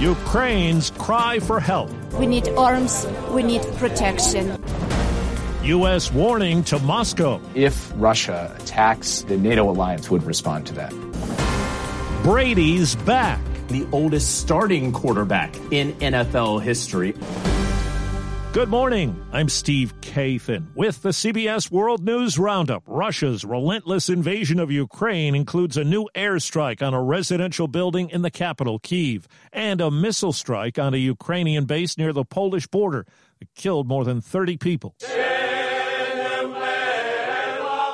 Ukraine's cry for help. We need arms. We need protection. U.S. warning to Moscow. If Russia attacks, the NATO alliance would respond to that. Brady's back. The oldest starting quarterback in NFL history. Good morning. I'm Steve Kathan with the CBS World News Roundup. Russia's relentless invasion of Ukraine includes a new airstrike on a residential building in the capital, Kiev, and a missile strike on a Ukrainian base near the Polish border that killed more than 30 people.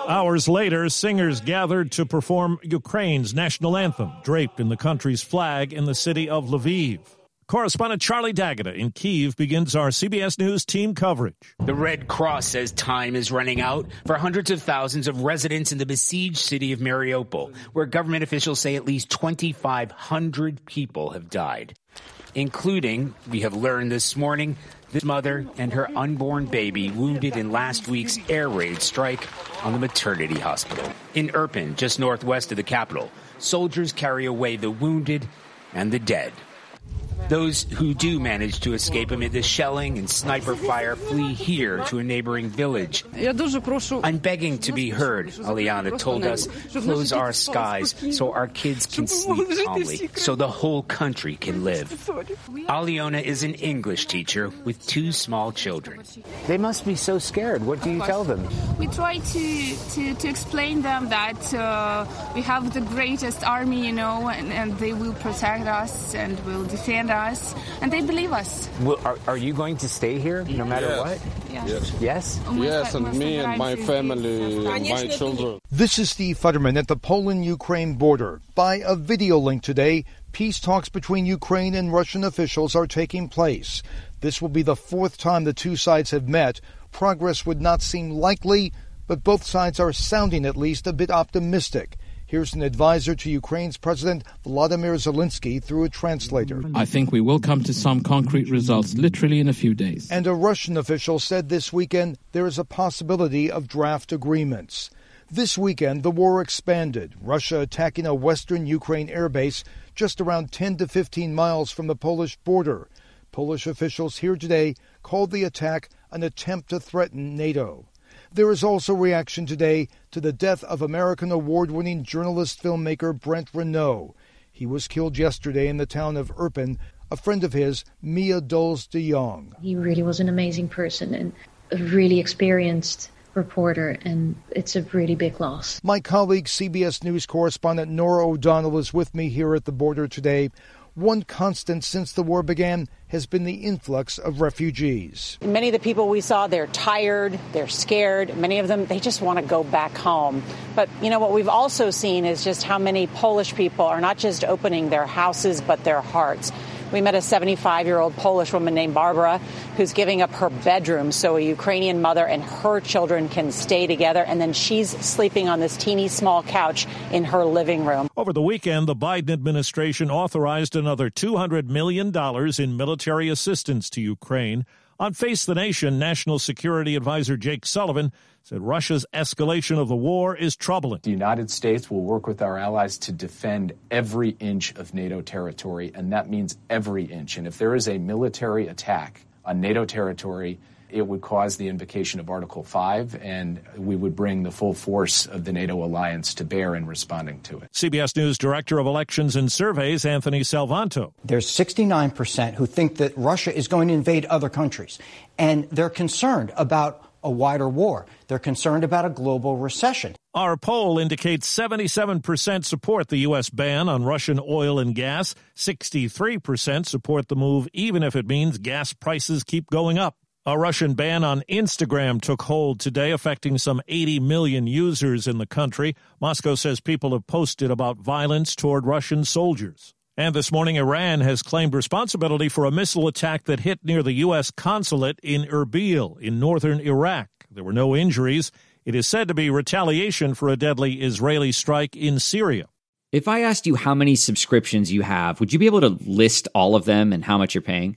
Hours later, singers gathered to perform Ukraine's national anthem, draped in the country's flag in the city of Lviv. Correspondent Charlie D'Agata in Kiev begins our CBS News team coverage. The Red Cross says time is running out for hundreds of thousands of residents in the besieged city of Mariupol, where government officials say at least 2,500 people have died, including, we have learned this morning, this mother and her unborn baby wounded in last week's air raid strike on the maternity hospital. In Irpin, just northwest of the capital, soldiers carry away the wounded and the dead. Those who do manage to escape amid the shelling and sniper fire flee here to a neighboring village. I'm begging to be heard, Aliana told us. Close our skies so our kids can sleep calmly, so the whole country can live. Aliona is an English teacher with two small children. They must be so scared. What do you tell them? We try to, to, to explain them that uh, we have the greatest army, you know, and, and they will protect us and will defend us us, and they believe us. Will, are, are, you going to stay here no matter yes. what? Yes. Yes? Yes, and me and my family and my children. This is Steve Futterman at the Poland Ukraine border. By a video link today, peace talks between Ukraine and Russian officials are taking place. This will be the fourth time the two sides have met. Progress would not seem likely, but both sides are sounding at least a bit optimistic. Here's an advisor to Ukraine's President Vladimir Zelensky through a translator. I think we will come to some concrete results literally in a few days. And a Russian official said this weekend there is a possibility of draft agreements. This weekend, the war expanded, Russia attacking a western Ukraine airbase just around 10 to 15 miles from the Polish border. Polish officials here today called the attack an attempt to threaten NATO. There is also reaction today to the death of American award winning journalist filmmaker Brent Renaud. He was killed yesterday in the town of Irpin. A friend of his, Mia Doles de Jong. He really was an amazing person and a really experienced reporter, and it's a really big loss. My colleague, CBS News correspondent Norah O'Donnell, is with me here at the border today. One constant since the war began has been the influx of refugees. Many of the people we saw, they're tired, they're scared. Many of them, they just want to go back home. But, you know, what we've also seen is just how many Polish people are not just opening their houses, but their hearts. We met a 75 year old Polish woman named Barbara who's giving up her bedroom so a Ukrainian mother and her children can stay together. And then she's sleeping on this teeny small couch in her living room. Over the weekend, the Biden administration authorized another $200 million in military assistance to Ukraine. On Face the Nation, National Security Advisor Jake Sullivan said Russia's escalation of the war is troubling. The United States will work with our allies to defend every inch of NATO territory, and that means every inch. And if there is a military attack on NATO territory, it would cause the invocation of Article 5, and we would bring the full force of the NATO alliance to bear in responding to it. CBS News Director of Elections and Surveys, Anthony Salvanto. There's 69% who think that Russia is going to invade other countries, and they're concerned about a wider war. They're concerned about a global recession. Our poll indicates 77% support the U.S. ban on Russian oil and gas. 63% support the move, even if it means gas prices keep going up. A Russian ban on Instagram took hold today, affecting some 80 million users in the country. Moscow says people have posted about violence toward Russian soldiers. And this morning, Iran has claimed responsibility for a missile attack that hit near the U.S. consulate in Erbil in northern Iraq. There were no injuries. It is said to be retaliation for a deadly Israeli strike in Syria. If I asked you how many subscriptions you have, would you be able to list all of them and how much you're paying?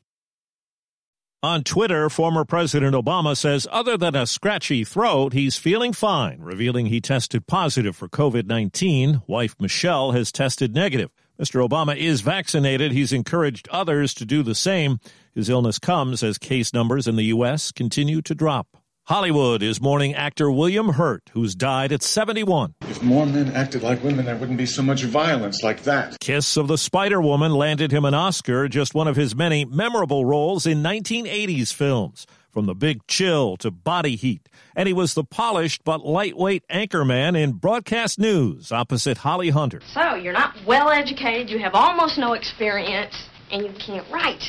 On Twitter, former President Obama says other than a scratchy throat, he's feeling fine, revealing he tested positive for COVID 19. Wife Michelle has tested negative. Mr. Obama is vaccinated. He's encouraged others to do the same. His illness comes as case numbers in the U.S. continue to drop. Hollywood is mourning actor William Hurt, who's died at 71. If more men acted like women, there wouldn't be so much violence like that. Kiss of the Spider Woman landed him an Oscar, just one of his many memorable roles in 1980s films, from The Big Chill to Body Heat. And he was the polished but lightweight anchorman in broadcast news opposite Holly Hunter. So, you're not well educated, you have almost no experience, and you can't write.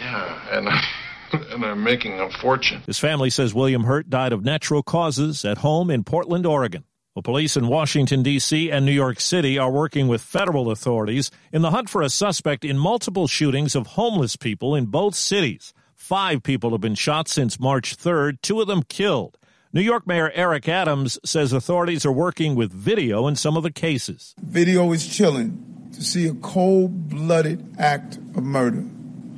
Yeah, and. And I'm making a fortune. His family says William Hurt died of natural causes at home in Portland, Oregon. Well, police in Washington, D.C. and New York City are working with federal authorities in the hunt for a suspect in multiple shootings of homeless people in both cities. Five people have been shot since March 3rd, two of them killed. New York Mayor Eric Adams says authorities are working with video in some of the cases. Video is chilling to see a cold blooded act of murder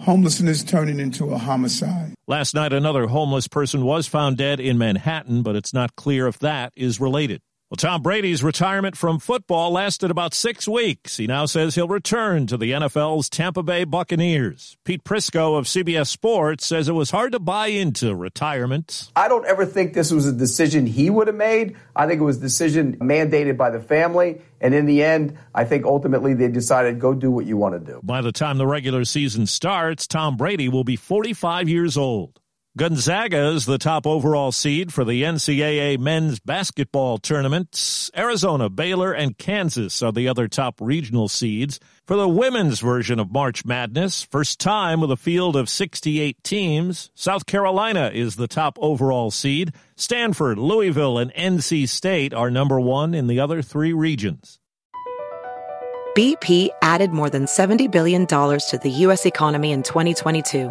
homelessness turning into a homicide. Last night, another homeless person was found dead in Manhattan, but it's not clear if that is related. Well, Tom Brady's retirement from football lasted about six weeks. He now says he'll return to the NFL's Tampa Bay Buccaneers. Pete Prisco of CBS Sports says it was hard to buy into retirement. I don't ever think this was a decision he would have made. I think it was a decision mandated by the family. And in the end, I think ultimately they decided go do what you want to do. By the time the regular season starts, Tom Brady will be 45 years old. Gonzaga is the top overall seed for the NCAA men's basketball tournament. Arizona, Baylor, and Kansas are the other top regional seeds. For the women's version of March Madness, first time with a field of 68 teams, South Carolina is the top overall seed. Stanford, Louisville, and NC State are number one in the other three regions. BP added more than $70 billion to the U.S. economy in 2022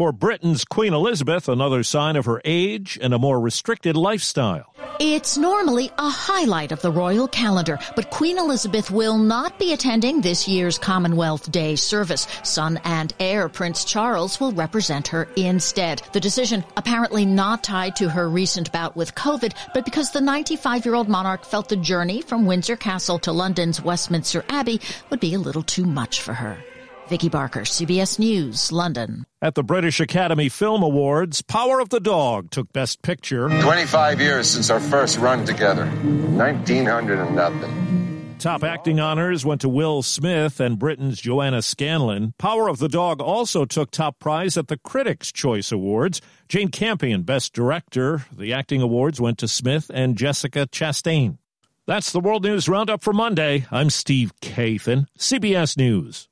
For Britain's Queen Elizabeth, another sign of her age and a more restricted lifestyle. It's normally a highlight of the royal calendar, but Queen Elizabeth will not be attending this year's Commonwealth Day service. Son and heir Prince Charles will represent her instead. The decision apparently not tied to her recent bout with COVID, but because the 95 year old monarch felt the journey from Windsor Castle to London's Westminster Abbey would be a little too much for her. Vicki Barker, CBS News, London. At the British Academy Film Awards, Power of the Dog took Best Picture. 25 years since our first run together. 1900 and nothing. Top acting honors went to Will Smith and Britain's Joanna Scanlon. Power of the Dog also took top prize at the Critics' Choice Awards. Jane Campion, Best Director. The acting awards went to Smith and Jessica Chastain. That's the World News Roundup for Monday. I'm Steve Kathan, CBS News.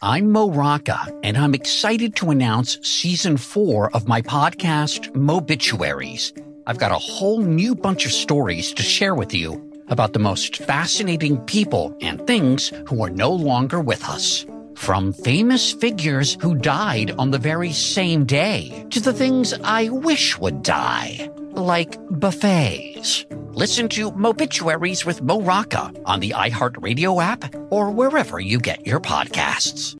I'm Mo Rocca, and I'm excited to announce season four of my podcast, Mobituaries. I've got a whole new bunch of stories to share with you about the most fascinating people and things who are no longer with us. From famous figures who died on the very same day to the things I wish would die, like buffets. Listen to Mobituaries with Mo Rocca on the iHeartRadio app or wherever you get your podcasts.